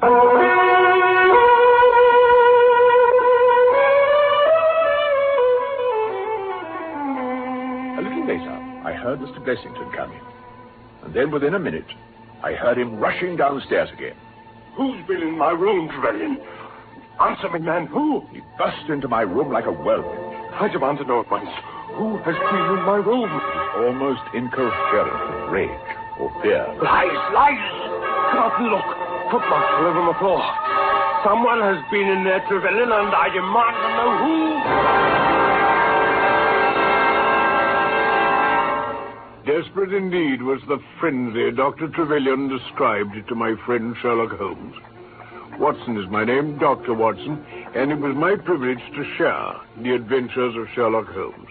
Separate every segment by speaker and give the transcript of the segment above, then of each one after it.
Speaker 1: A little later, I heard Mr. Blessington come in. And then within a minute, I heard him rushing downstairs again.
Speaker 2: Who's been in my room, Trevelyan? Answer me, man. Who?
Speaker 1: He burst into my room like a whirlwind.
Speaker 2: I demand to know at once. Who has been in my room?
Speaker 1: almost incoherent with rage or fear.
Speaker 2: Lies, lies! Come and look. Footmarks all over the floor. Someone has been in there, Trevelyan, and I demand to know who.
Speaker 3: Desperate indeed was the frenzy Dr. Trevelyan described to my friend Sherlock Holmes. Watson is my name, Dr. Watson, and it was my privilege to share the adventures of Sherlock Holmes.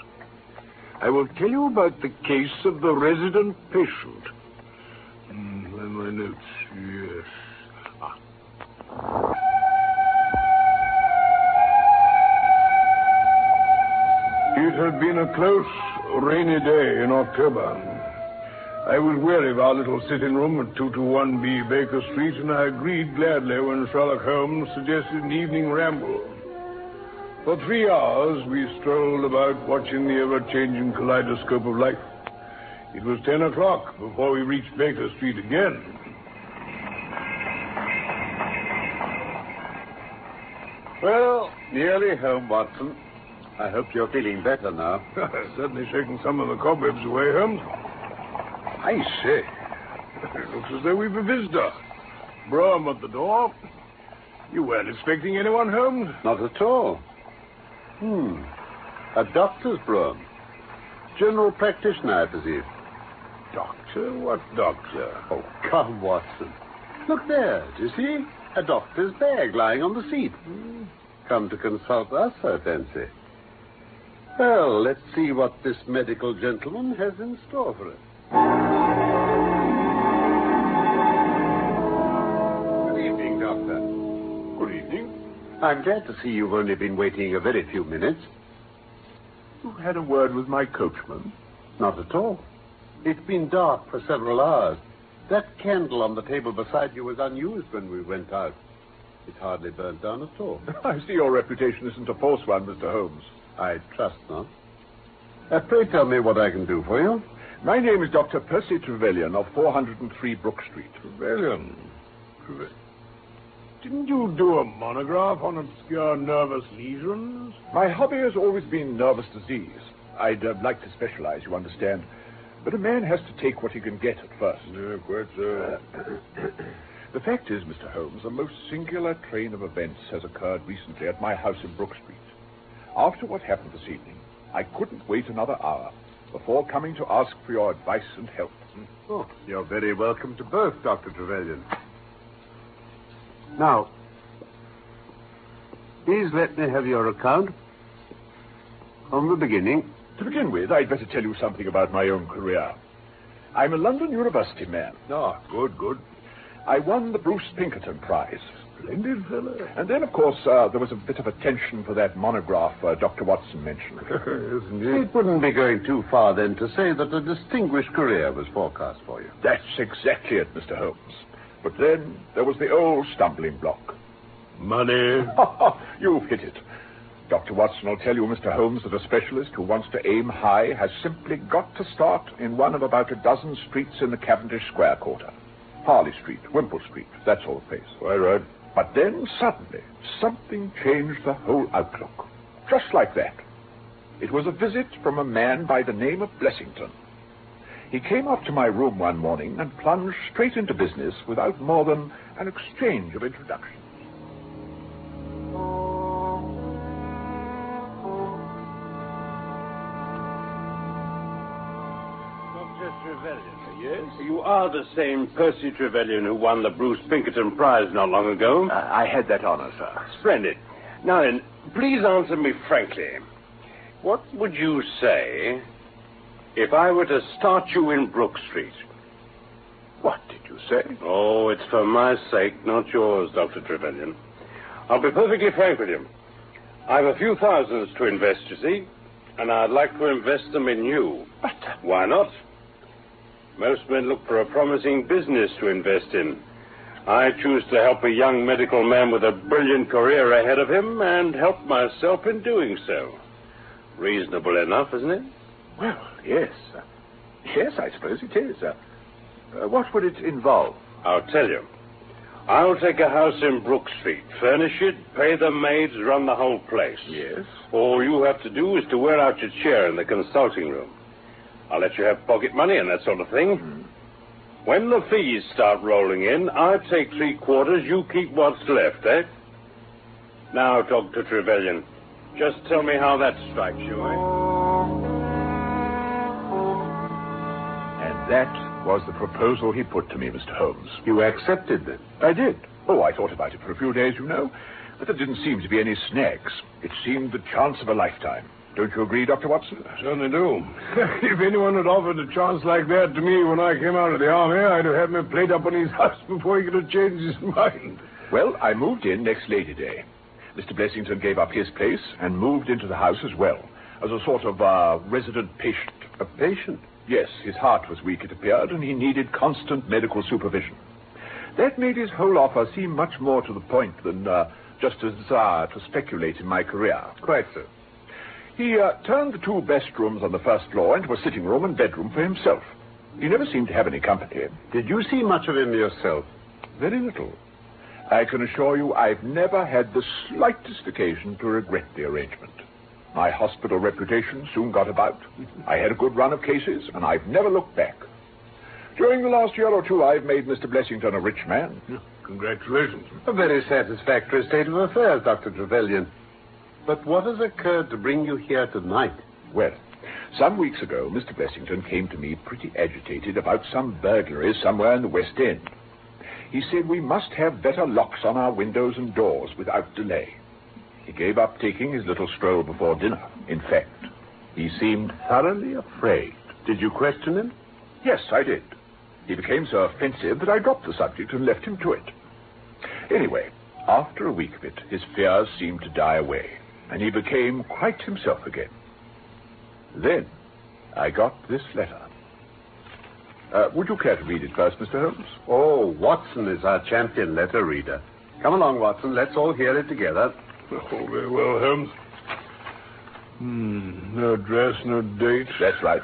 Speaker 3: I will tell you about the case of the resident patient. Mm, are my notes? It had been a close, rainy day in October. I was weary of our little sitting room at 221B Baker Street, and I agreed gladly when Sherlock Holmes suggested an evening ramble. For three hours, we strolled about watching the ever-changing kaleidoscope of life. It was ten o'clock before we reached Baker Street again.
Speaker 4: Well, nearly home, Watson. I hope you're feeling better now.
Speaker 3: Certainly shaking some of the cobwebs away, Holmes. I say, it looks as though we've a visitor. Brougham at the door. You weren't expecting anyone, Holmes?
Speaker 4: Not at all. Hmm. A doctor's brougham. General practitioner, I perceive.
Speaker 3: Doctor? What doctor?
Speaker 4: Oh, come, Watson. Look there. Do you see? A doctor's bag lying on the seat. Come to consult us, I fancy. Well, let's see what this medical gentleman has in store for us. Good evening, Doctor.
Speaker 3: Good evening.
Speaker 4: I'm glad to see you've only been waiting a very few minutes.
Speaker 1: You had a word with my coachman?
Speaker 4: Not at all. It's been dark for several hours. That candle on the table beside you was unused when we went out. It hardly burned down at all.
Speaker 1: I see your reputation isn't a false one, Mr. Holmes.
Speaker 4: I trust not. Uh, pray tell me what I can do for you.
Speaker 1: My name is Dr. Percy Trevelyan of 403 Brook Street.
Speaker 3: Trevelyan. Treve- Didn't you do a monograph on obscure nervous lesions?
Speaker 1: My hobby has always been nervous disease. I'd uh, like to specialize, you understand. But a man has to take what he can get at first.
Speaker 3: Yeah, quite so.
Speaker 1: The fact is, Mr. Holmes, a most singular train of events has occurred recently at my house in Brook Street. After what happened this evening, I couldn't wait another hour before coming to ask for your advice and help.
Speaker 4: Oh, you're very welcome to both, Dr. Trevelyan. Now, please let me have your account. From the beginning.
Speaker 1: To begin with, I'd better tell you something about my own career. I'm a London University man.
Speaker 3: Ah, good, good.
Speaker 1: I won the Bruce Pinkerton Prize.
Speaker 3: Splendid fellow.
Speaker 1: And then, of course, uh, there was a bit of attention for that monograph uh, Dr. Watson mentioned.
Speaker 3: yes, indeed.
Speaker 4: It wouldn't be going too far then to say that a distinguished career was forecast for you.
Speaker 1: That's exactly it, Mr. Holmes. But then there was the old stumbling block.
Speaker 3: Money.
Speaker 1: You've hit it. Dr. Watson will tell you, Mr. Holmes, that a specialist who wants to aim high has simply got to start in one of about a dozen streets in the Cavendish Square quarter. Harley Street, Wimpole Street, that sort of place.
Speaker 3: Quite right.
Speaker 1: But then suddenly, something changed the whole outlook. Just like that. It was a visit from a man by the name of Blessington. He came up to my room one morning and plunged straight into business without more than an exchange of introductions.
Speaker 2: You are the same Percy Trevelyan who won the Bruce Pinkerton Prize not long ago.
Speaker 1: I had that honor, sir.
Speaker 2: Splendid. Now then, please answer me frankly. What would you say if I were to start you in Brook Street?
Speaker 1: What did you say?
Speaker 2: Oh, it's for my sake, not yours, Dr. Trevelyan. I'll be perfectly frank with you. I've a few thousands to invest, you see, and I'd like to invest them in you.
Speaker 1: But, uh,
Speaker 2: Why not? Most men look for a promising business to invest in. I choose to help a young medical man with a brilliant career ahead of him and help myself in doing so. Reasonable enough, isn't it?
Speaker 1: well, yes. uh, yes, I suppose it is. Uh, uh, what would it involve?
Speaker 2: I'll tell you. I'll take a house in Brook Street, furnish it, pay the maids, run the whole place.
Speaker 1: Yes?
Speaker 2: All you have to do is to wear out your chair in the consulting room. I'll let you have pocket money and that sort of thing. When the fees start rolling in, I take three quarters, you keep what's left, eh? Now, Dr. Trevelyan, just tell me how that strikes you, eh?
Speaker 1: And that was the proposal he put to me, Mr. Holmes.
Speaker 4: You accepted it?
Speaker 1: I did. Oh, I thought about it for a few days, you know. But there didn't seem to be any snags. It seemed the chance of a lifetime. Don't you agree, Dr. Watson?
Speaker 3: Certainly do. if anyone had offered a chance like that to me when I came out of the army, I'd have had me played up on his house before he could have changed his mind.
Speaker 1: Well, I moved in next Lady Day. Mr. Blessington gave up his place and moved into the house as well, as a sort of uh, resident patient.
Speaker 4: A patient?
Speaker 1: Yes, his heart was weak, it appeared, and he needed constant medical supervision. That made his whole offer seem much more to the point than uh, just a desire to speculate in my career.
Speaker 4: Quite so.
Speaker 1: He uh, turned the two best rooms on the first floor into a sitting room and bedroom for himself. He never seemed to have any company.
Speaker 4: Did you see much of him yourself?
Speaker 1: Very little. I can assure you I've never had the slightest occasion to regret the arrangement. My hospital reputation soon got about. I had a good run of cases, and I've never looked back. During the last year or two, I've made Mr. Blessington a rich man.
Speaker 3: Congratulations.
Speaker 4: A very satisfactory state of affairs, Dr. Trevelyan. But what has occurred to bring you here tonight?
Speaker 1: Well, some weeks ago, Mr. Blessington came to me pretty agitated about some burglaries somewhere in the West End. He said we must have better locks on our windows and doors without delay. He gave up taking his little stroll before dinner. In fact, he seemed thoroughly afraid.
Speaker 4: Did you question him?
Speaker 1: Yes, I did. He became so offensive that I dropped the subject and left him to it. Anyway, after a week of it, his fears seemed to die away, and he became quite himself again. Then I got this letter. Uh, would you care to read it first, Mr. Holmes?
Speaker 4: Oh, Watson is our champion letter reader. Come along, Watson. Let's all hear it together.
Speaker 3: Oh, very well, Holmes. Hmm, no address, no date.
Speaker 1: That's right.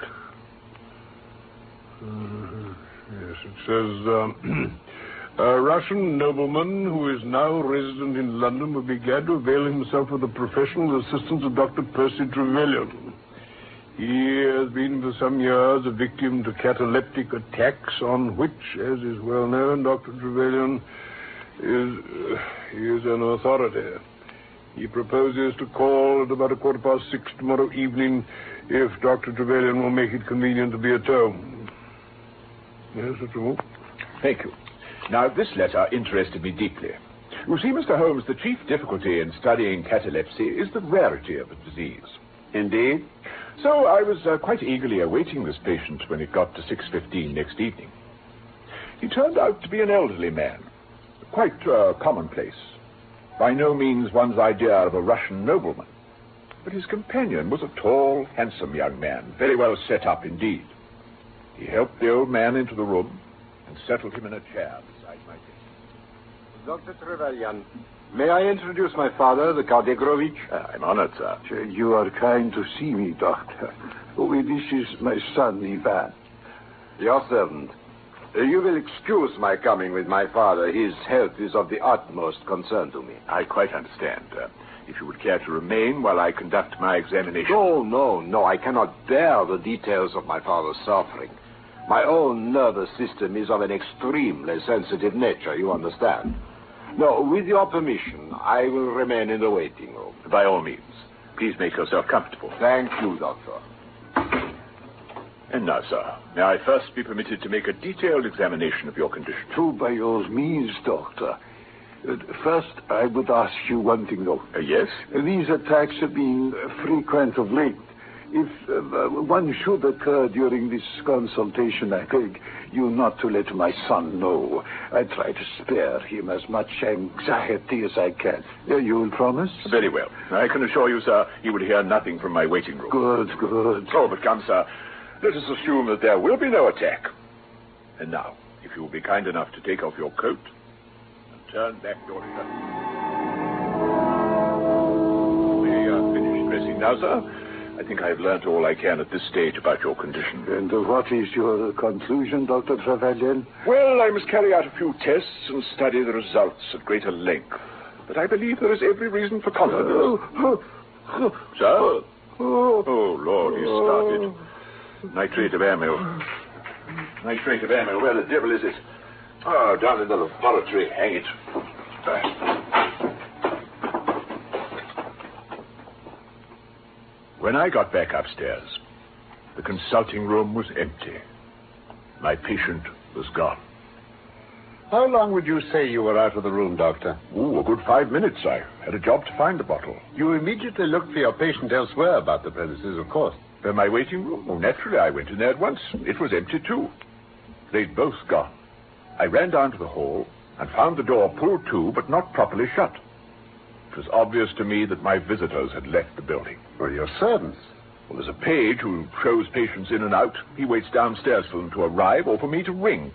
Speaker 3: Uh, yes, it says, um, a Russian nobleman who is now resident in London would be glad to avail himself of the professional assistance of Dr. Percy Trevelyan. He has been for some years a victim to cataleptic attacks on which, as is well known, Dr. Trevelyan is, uh, is an authority. He proposes to call at about a quarter past six tomorrow evening if Dr. Trevelyan will make it convenient to be at home. Yes, that's all.
Speaker 1: Thank you. Now, this letter interested me deeply. You see, Mr. Holmes, the chief difficulty in studying catalepsy is the rarity of the disease.
Speaker 4: Indeed?
Speaker 1: So I was uh, quite eagerly awaiting this patient when it got to 6.15 next evening. He turned out to be an elderly man, quite uh, commonplace. By no means one's idea of a Russian nobleman. But his companion was a tall, handsome young man, very well set up indeed. He helped the old man into the room and settled him in a chair beside my desk.
Speaker 5: Dr. Trevelyan, may I introduce my father, the Count Egrovich?
Speaker 1: Uh, I'm honored, sir.
Speaker 5: You are kind to see me, Doctor. Oh, this is my son, Ivan. Your servant. Uh, you will excuse my coming with my father. His health is of the utmost concern to me.
Speaker 1: I quite understand. Uh, if you would care to remain while I conduct my examination.
Speaker 5: No, no, no. I cannot bear the details of my father's suffering. My own nervous system is of an extremely sensitive nature, you understand. No, with your permission, I will remain in the waiting room.
Speaker 1: By all means. Please make yourself comfortable.
Speaker 5: Thank you, Doctor.
Speaker 1: And now, sir, may I first be permitted to make a detailed examination of your condition?
Speaker 6: Do by all means, Doctor. Uh, First, I would ask you one thing, though.
Speaker 1: Uh, yes?
Speaker 6: These attacks have been frequent of late. If uh, one should occur during this consultation, I beg you not to let my son know. I try to spare him as much anxiety as I can. Uh, you will promise?
Speaker 1: Very well. I can assure you, sir, you will hear nothing from my waiting room.
Speaker 6: Good, good.
Speaker 1: Oh, but come, sir. Let us assume that there will be no attack. And now, if you will be kind enough to take off your coat and turn back your shirt. We are finished dressing now, sir. I think I have learnt all I can at this stage about your condition.
Speaker 6: And what is your conclusion, Dr. Trevelyan?
Speaker 1: Well, I must carry out a few tests and study the results at greater length. But I believe there is every reason for confidence. Oh, oh, oh, Sir? Oh, Lord, he started. Nitrate of amyl. Nitrate of amyl. Where the devil is it? Oh, down in the laboratory. Hang it. When I got back upstairs, the consulting room was empty. My patient was gone.
Speaker 4: How long would you say you were out of the room, Doctor?
Speaker 1: Ooh, a good five minutes. I had a job to find the bottle.
Speaker 4: You immediately looked for your patient elsewhere about the premises, of course.
Speaker 1: In my waiting room? Oh, naturally, I went in there at once. It was empty, too. They'd both gone. I ran down to the hall and found the door pulled to, but not properly shut. It was obvious to me that my visitors had left the building.
Speaker 4: Or your servants.
Speaker 1: Well, there's a page who shows patients in and out. He waits downstairs for them to arrive or for me to ring.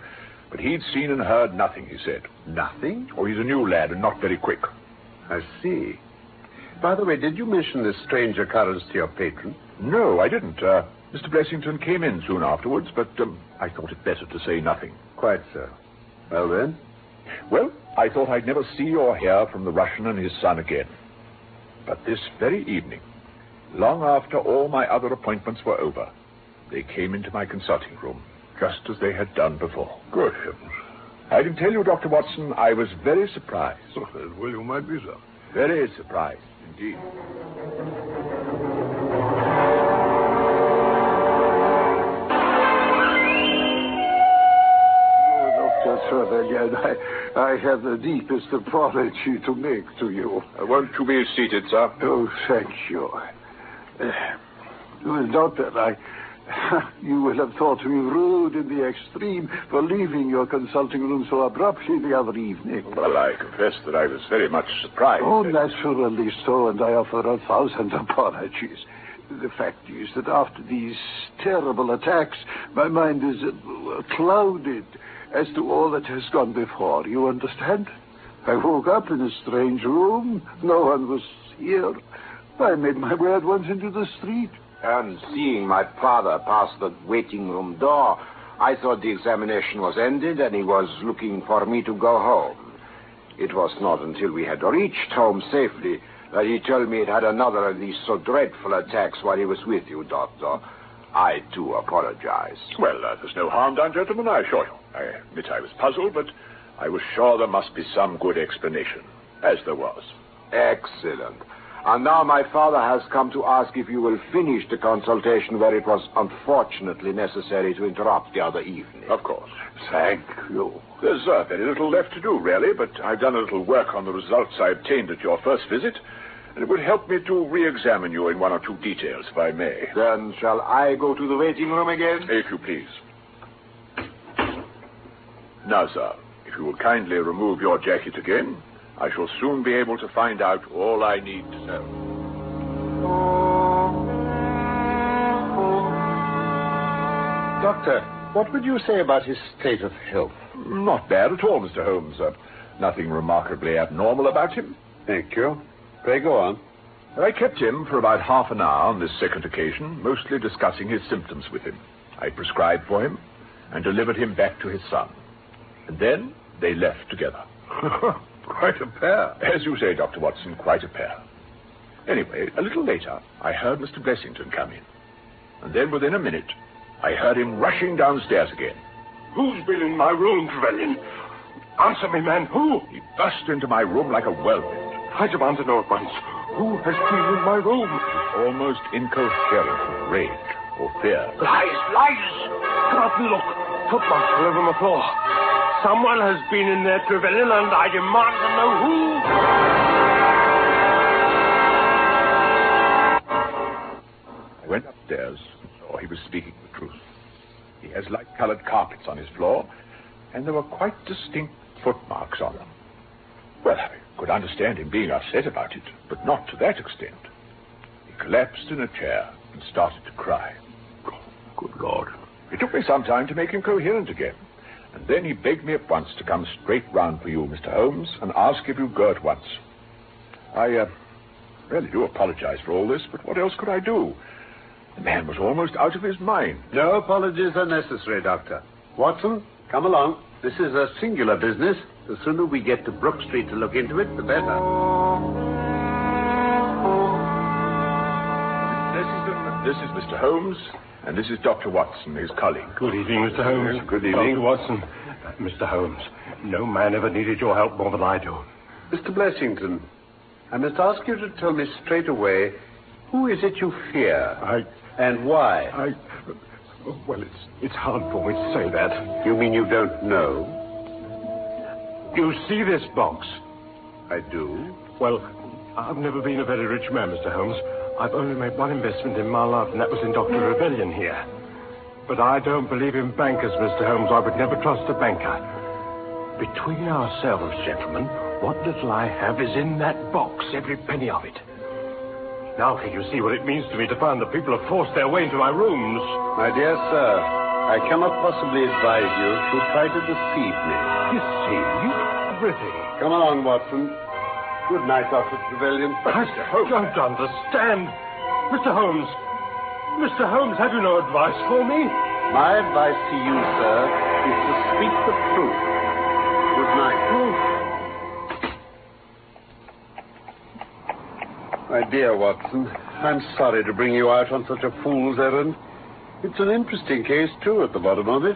Speaker 1: But he'd seen and heard nothing, he said.
Speaker 4: Nothing?
Speaker 1: Oh, he's a new lad and not very quick.
Speaker 4: I see. By the way, did you mention this strange occurrence to your patron?
Speaker 1: No, I didn't. Uh, Mr. Blessington came in soon afterwards, but um, I thought it better to say nothing.
Speaker 4: Quite so. Well, then?
Speaker 1: Well, I thought I'd never see or hear from the Russian and his son again. But this very evening, long after all my other appointments were over, they came into my consulting room, just as they had done before.
Speaker 6: Good heavens.
Speaker 1: I can tell you, Dr. Watson, I was very surprised.
Speaker 6: well, you might be, sir.
Speaker 1: Very surprised, indeed.
Speaker 6: Dr. I, I have the deepest apology to make to you.
Speaker 1: Uh, won't you be seated, sir?
Speaker 6: Oh, thank you. Uh, well, Doctor, I. You will have thought me rude in the extreme for leaving your consulting room so abruptly the other evening.
Speaker 1: Well, I confess that I was very much surprised.
Speaker 6: Oh, naturally so, and I offer a thousand apologies. The fact is that after these terrible attacks, my mind is uh, clouded as to all that has gone before. You understand? I woke up in a strange room. No one was here. I made my way at once into the street.
Speaker 5: And seeing my father pass the waiting room door, I thought the examination was ended and he was looking for me to go home. It was not until we had reached home safely that he told me it had another of these so dreadful attacks while he was with you, Doctor. I, too, apologize.
Speaker 1: Well, uh, there's no harm done, gentlemen, I assure you. I admit I was puzzled, but I was sure there must be some good explanation, as there was.
Speaker 5: Excellent. And now my father has come to ask if you will finish the consultation where it was unfortunately necessary to interrupt the other evening.
Speaker 1: Of course.
Speaker 6: Thank you.
Speaker 1: There's uh, very little left to do, really, but I've done a little work on the results I obtained at your first visit, and it would help me to re-examine you in one or two details, if I may.
Speaker 5: Then shall I go to the waiting room again?
Speaker 1: If you please. Now, sir, if you will kindly remove your jacket again, I shall soon be able to find out all I need to know.
Speaker 4: Doctor, what would you say about his state of health?
Speaker 1: Not bad at all, Mr. Holmes. Uh, nothing remarkably abnormal about him.
Speaker 4: Thank you. Pray go on.
Speaker 1: I kept him for about half an hour on this second occasion, mostly discussing his symptoms with him. I prescribed for him and delivered him back to his son. And then they left together.
Speaker 6: Quite a pair.
Speaker 1: As you say, Dr. Watson, quite a pair. Anyway, a little later, I heard Mr. Blessington come in. And then within a minute, I heard him rushing downstairs again.
Speaker 6: Who's been in my room, Trevelyan? Answer me, man. Who?
Speaker 1: He burst into my room like a whirlwind.
Speaker 6: I demand to know at once. Who has been in my room?
Speaker 1: almost incoherent with rage. or fear.
Speaker 2: Lies, lies! Come up and look. Footmarks all over my floor. Someone has been in there, Trevelyan, and I demand to know who.
Speaker 1: I went upstairs and saw he was speaking the truth. He has light-colored carpets on his floor, and there were quite distinct footmarks on them. Well, I could understand him being upset about it, but not to that extent. He collapsed in a chair and started to cry. Good Lord. It took me some time to make him coherent again. And then he begged me at once to come straight round for you, Mr. Holmes, and ask if you'd go at once. I uh, really do apologize for all this, but what else could I do? The man was almost out of his mind.
Speaker 4: No apologies are necessary, Doctor. Watson, come along. This is a singular business. The sooner we get to Brook Street to look into it, the better.
Speaker 1: Blessington, this is Mr. Holmes, and this is Dr. Watson, his colleague.
Speaker 2: Good evening, Mr. Holmes.
Speaker 1: Good evening.
Speaker 2: Dr. Watson. Mr. Holmes, no man ever needed your help more than I do.
Speaker 4: Mr. Blessington, I must ask you to tell me straight away who is it you fear
Speaker 2: I.
Speaker 4: and why?
Speaker 2: I. Well, it's, it's hard for me to say that.
Speaker 4: You mean you don't know?
Speaker 2: You see this box?
Speaker 4: I do.
Speaker 2: Well, I've never been a very rich man, Mr. Holmes. I've only made one investment in my life, and that was in Dr. Trevelyan here. But I don't believe in bankers, Mr. Holmes. I would never trust a banker. Between ourselves, gentlemen, what little I have is in that box, every penny of it. Now can you see what it means to me to find that people have forced their way into my rooms?
Speaker 4: My dear sir, I cannot possibly advise you to try to deceive me.
Speaker 2: Deceive? You? Everything.
Speaker 4: Come along, Watson. Good night, Dr. Trevelyan.
Speaker 2: I don't understand. Mr. Holmes. Mr. Holmes, have you no advice for me?
Speaker 4: My advice to you, sir, is to speak the truth. Good night. My dear Watson, I'm sorry to bring you out on such a fool's errand. It's an interesting case, too, at the bottom of it.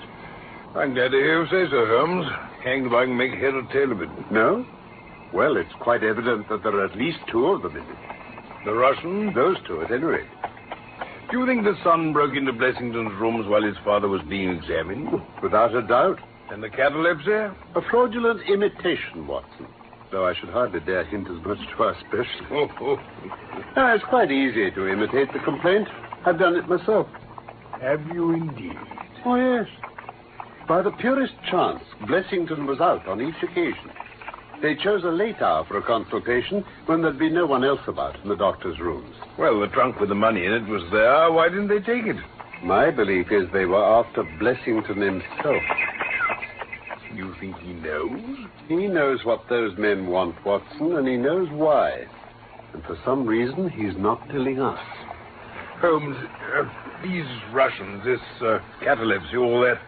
Speaker 3: I'm glad to hear you say so, Holmes. Hanged if I can make head or tail of it.
Speaker 4: No? Well, it's quite evident that there are at least two of them in it.
Speaker 3: The Russian?
Speaker 4: Those two, at any rate.
Speaker 3: Do you think the son broke into Blessington's rooms while his father was being examined?
Speaker 4: Without a doubt.
Speaker 3: And the catalepsy?
Speaker 4: A fraudulent imitation, Watson. Though I should hardly dare hint as much to our specialist.
Speaker 3: Oh, oh.
Speaker 4: Ah, it's quite easy to imitate the complaint. I've done it myself.
Speaker 3: Have you indeed?
Speaker 4: Oh, yes. By the purest chance, Blessington was out on each occasion. They chose a late hour for a consultation when there'd be no one else about in the doctor's rooms.
Speaker 3: Well, the trunk with the money in it was there. Why didn't they take it?
Speaker 4: My belief is they were after Blessington himself.
Speaker 3: You think he knows?
Speaker 4: He knows what those men want, Watson, and he knows why. And for some reason, he's not telling us.
Speaker 3: Holmes, uh, these Russians, this uh, catalepsy, all that,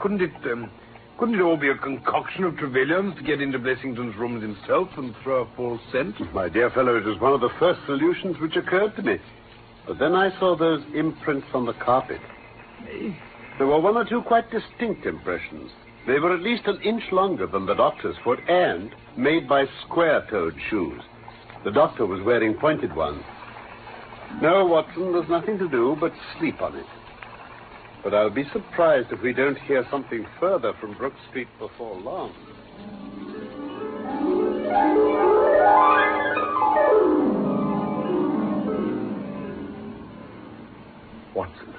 Speaker 3: couldn't it, um, couldn't it all be a concoction of Trevelyan's to get into Blessington's rooms himself and throw a false scent?
Speaker 4: My dear fellow, it was one of the first solutions which occurred to me. But then I saw those imprints on the carpet. There were one or two quite distinct impressions. They were at least an inch longer than the doctor's foot and made by square-toed shoes. The doctor was wearing pointed ones. No, Watson, there's nothing to do but sleep on it. But I'll be surprised if we don't hear something further from Brook Street before long.
Speaker 2: Watson.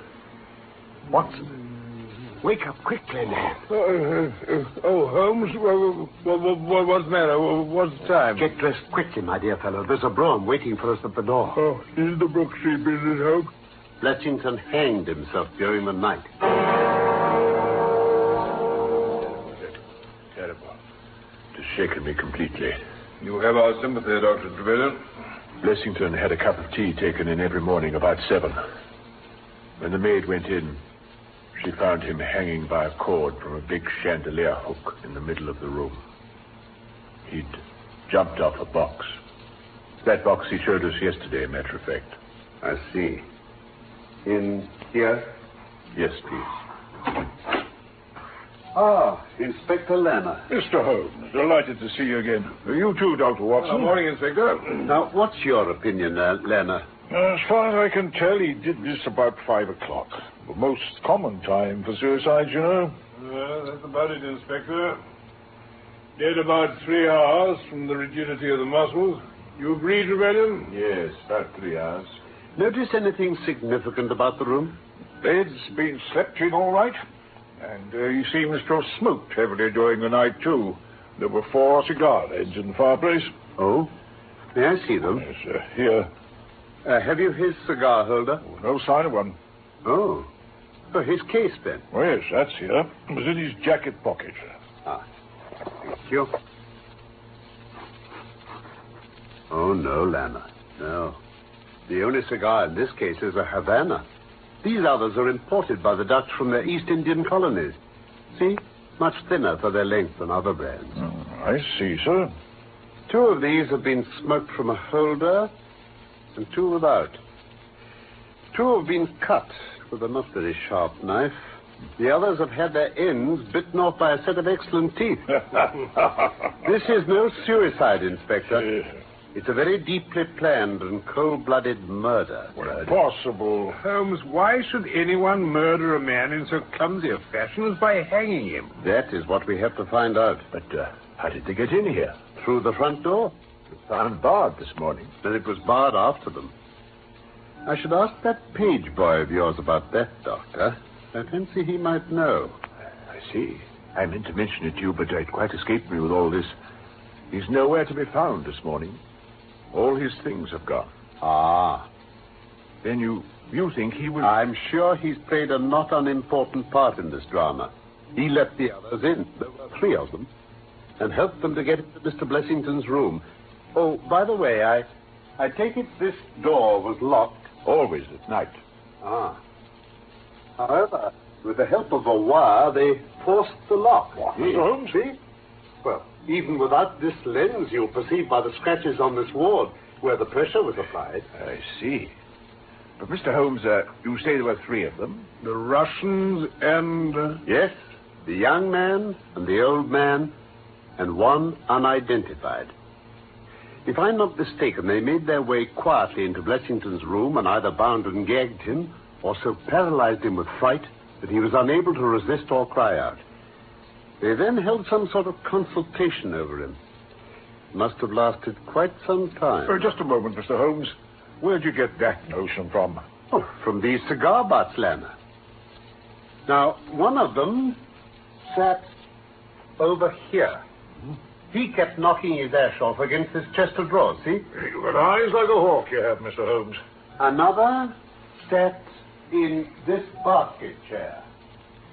Speaker 2: Watson. Wake up quickly, man.
Speaker 3: Uh, uh, oh, Holmes, what, what, what, what's the matter? What's the time?
Speaker 2: Get dressed quickly, my dear fellow. There's a brougham waiting for us at the door.
Speaker 3: Oh, is the Brook Street business, Holmes?
Speaker 4: Blessington hanged himself during the night.
Speaker 1: Terrible. It has shaken me completely.
Speaker 3: You have our sympathy, Dr. Trevelyan.
Speaker 1: Blessington had a cup of tea taken in every morning about seven. When the maid went in, she found him hanging by a cord from a big chandelier hook in the middle of the room. He'd jumped off a box. That box he showed us yesterday, matter of fact.
Speaker 4: I see. In here?
Speaker 1: Yes, please.
Speaker 4: Ah, Inspector Lanner.
Speaker 1: Mr. Holmes, delighted to see you again. You too, Dr. Watson.
Speaker 3: Good morning, Inspector.
Speaker 4: Now, what's your opinion, uh, Lanner?
Speaker 7: As far as I can tell, he did this about five o'clock. The most common time for suicide, you know.
Speaker 3: Uh, that's about it, Inspector. Dead about three hours from the rigidity of the muscles. You agree, Trevelyan?
Speaker 1: Yes, about three hours.
Speaker 4: Notice anything significant about the room?
Speaker 7: Bed's been slept in all right. And uh, he seems to have smoked heavily during the night, too. There were four cigar ends in the fireplace.
Speaker 4: Oh? May I see them?
Speaker 7: Yes, uh, here.
Speaker 4: Uh, have you his cigar holder?
Speaker 7: Oh, no sign of one.
Speaker 4: Oh. Oh, his case, then.
Speaker 7: Oh, yes, that's here. It was in his jacket pocket.
Speaker 4: Ah. Thank you. Oh, no, Lanner. No. The only cigar in this case is a Havana. These others are imported by the Dutch from their East Indian colonies. See? Much thinner for their length than other brands.
Speaker 7: Oh, I see, sir.
Speaker 4: Two of these have been smoked from a holder, and two without. Two have been cut with a not very sharp knife. The others have had their ends bitten off by a set of excellent teeth. this is no suicide, Inspector. It's a very deeply planned and cold-blooded murder.
Speaker 7: Possible.
Speaker 3: Holmes, why should anyone murder a man in so clumsy a fashion as by hanging him?
Speaker 4: That is what we have to find out.
Speaker 1: But uh, how did they get in here?
Speaker 4: Through the front door.
Speaker 1: Found barred this morning.
Speaker 4: Then it was barred after them. I should ask that page boy of yours about that, Doctor. I fancy he might know.
Speaker 1: I see. I meant to mention it to you, but it quite escaped me with all this. He's nowhere to be found this morning. All his things have gone.
Speaker 4: Ah.
Speaker 1: Then you you think he was...
Speaker 4: I'm sure he's played a not unimportant part in this drama. He let the others in. There were three of them. And helped them to get into Mr. Blessington's room. Oh, by the way, I I take it this door was locked.
Speaker 1: Always at night.
Speaker 4: Ah. However, with the help of a wire, they forced the lock.
Speaker 7: What, Mr. Holmes?
Speaker 4: See? Well, even without this lens, you'll perceive by the scratches on this wall where the pressure was applied.
Speaker 1: I see. But, Mr. Holmes, uh, you say there were three of them?
Speaker 3: The Russians and. Uh...
Speaker 4: Yes, the young man and the old man, and one unidentified. If I'm not mistaken, they made their way quietly into Blessington's room and either bound and gagged him or so paralyzed him with fright that he was unable to resist or cry out. They then held some sort of consultation over him. It must have lasted quite some time.
Speaker 7: Oh, just a moment, Mr. Holmes. Where'd you get that notion from?
Speaker 4: Oh, from these cigar butts, Lanner. Now, one of them sat over here. Hmm? He kept knocking his ash off against this chest of drawers, see?
Speaker 7: You've got eyes like a hawk, you have, Mr. Holmes.
Speaker 4: Another sat in this basket chair.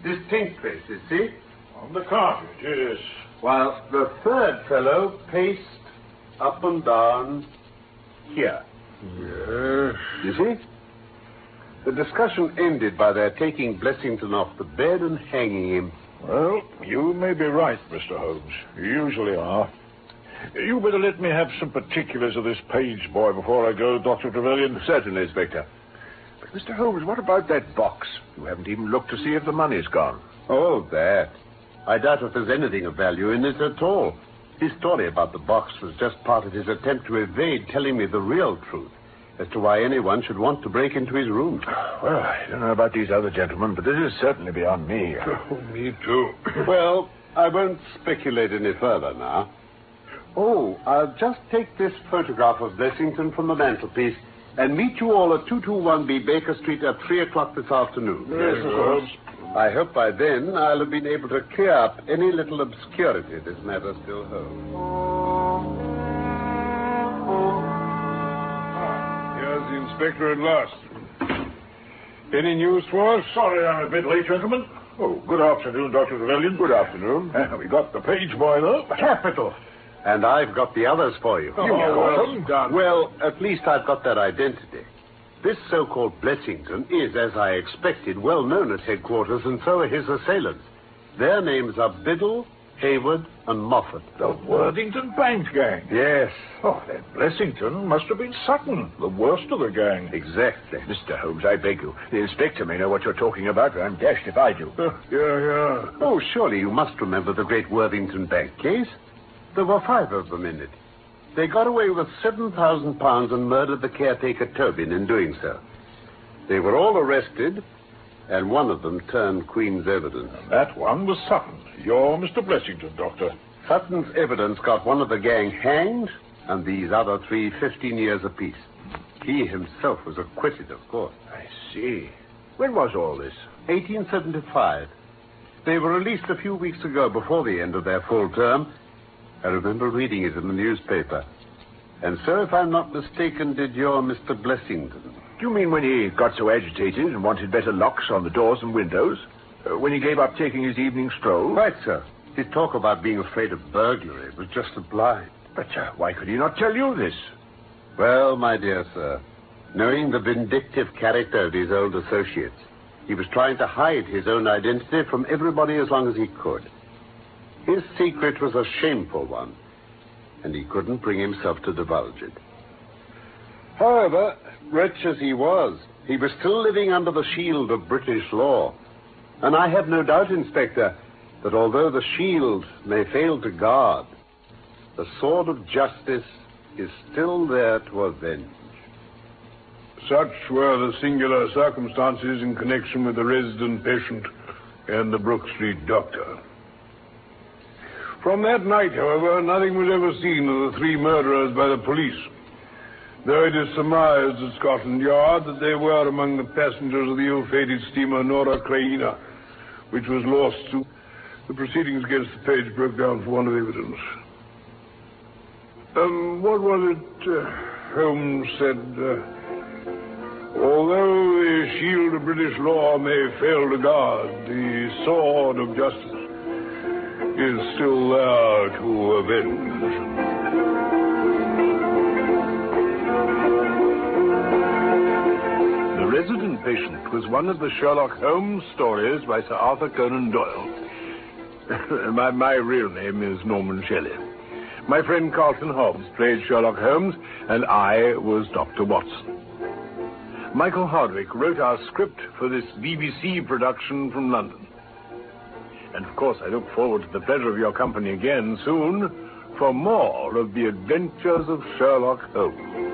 Speaker 4: Distinct places, see?
Speaker 7: On the carpet, yes.
Speaker 4: While the third fellow paced up and down here.
Speaker 7: Yes.
Speaker 4: You see? The discussion ended by their taking Blessington off the bed and hanging him.
Speaker 7: Well, you may be right, Mr. Holmes. You usually are. You better let me have some particulars of this page boy before I go, Dr. Trevelyan.
Speaker 1: Certainly, Inspector. But, Mr. Holmes, what about that box? You haven't even looked to see if the money's gone.
Speaker 4: Oh, that. I doubt if there's anything of value in it at all. His story about the box was just part of his attempt to evade telling me the real truth as to why anyone should want to break into his room.
Speaker 1: Well, I don't know about these other gentlemen, but this is certainly beyond me.
Speaker 3: Oh, me too.
Speaker 4: well, I won't speculate any further now. Oh, I'll just take this photograph of Blessington from the mantelpiece and meet you all at 221B Baker Street at 3 o'clock this afternoon.
Speaker 7: Yes, of course.
Speaker 4: I hope by then I'll have been able to clear up any little obscurity this matter still holds.
Speaker 3: The inspector at last. Any news for us?
Speaker 7: Sorry I'm a bit late, gentlemen. Oh, good afternoon, Dr. Trevelyan.
Speaker 1: Good afternoon.
Speaker 7: Uh, we got the page boy, though.
Speaker 3: Capital.
Speaker 4: And I've got the others for you.
Speaker 7: You got them.
Speaker 3: done.
Speaker 4: Well, at least I've got that identity. This so-called Blessington is, as I expected, well known at headquarters, and so are his assailants. Their names are Biddle, Hayward, and Moffat.
Speaker 7: The Worthington Bank gang.
Speaker 4: Yes,
Speaker 7: Oh, that Blessington must have been Sutton, the worst of the gang.
Speaker 4: exactly.
Speaker 1: Mr. Holmes, I beg you. The inspector may know what you're talking about, but I'm dashed if I do.
Speaker 3: yeah, yeah.
Speaker 4: Oh, surely you must remember the great Worthington Bank case. There were five of them in it. They got away with £7,000 and murdered the caretaker Tobin in doing so. They were all arrested, and one of them turned Queen's evidence.
Speaker 1: That one was Sutton. Your Mr. Blessington, Doctor.
Speaker 4: Sutton's evidence got one of the gang hanged, and these other three 15 years apiece. He himself was acquitted, of course.
Speaker 1: I see. When was all this?
Speaker 4: 1875. They were released a few weeks ago before the end of their full term. I remember reading it in the newspaper. And so, if I'm not mistaken, did your Mr. Blessington.
Speaker 1: Do you mean when he got so agitated and wanted better locks on the doors and windows? Uh, when he gave up taking his evening stroll?
Speaker 4: Right, sir. He'd talk about being afraid of burglary. Was just a blind.
Speaker 1: But uh, why could he not tell you this?
Speaker 4: Well, my dear sir, knowing the vindictive character of his old associates, he was trying to hide his own identity from everybody as long as he could. His secret was a shameful one, and he couldn't bring himself to divulge it. However, wretch as he was, he was still living under the shield of British law. And I have no doubt, Inspector, that although the shield may fail to guard, the sword of justice is still there to avenge.
Speaker 3: Such were the singular circumstances in connection with the resident patient and the Brook Street doctor. From that night, however, nothing was ever seen of the three murderers by the police, though it is surmised at Scotland Yard that they were among the passengers of the ill-fated steamer Nora Creina, which was lost to... The proceedings against the page broke down for want of evidence. Um, what was it uh, Holmes said? Uh, although the shield of British law may fail to guard, the sword of justice is still there to avenge.
Speaker 1: Resident Patient was one of the Sherlock Holmes stories by Sir Arthur Conan Doyle. my, my real name is Norman Shelley. My friend Carlton Hobbs played Sherlock Holmes, and I was Dr. Watson. Michael Hardwick wrote our script for this BBC production from London. And of course, I look forward to the pleasure of your company again soon for more of the adventures of Sherlock Holmes.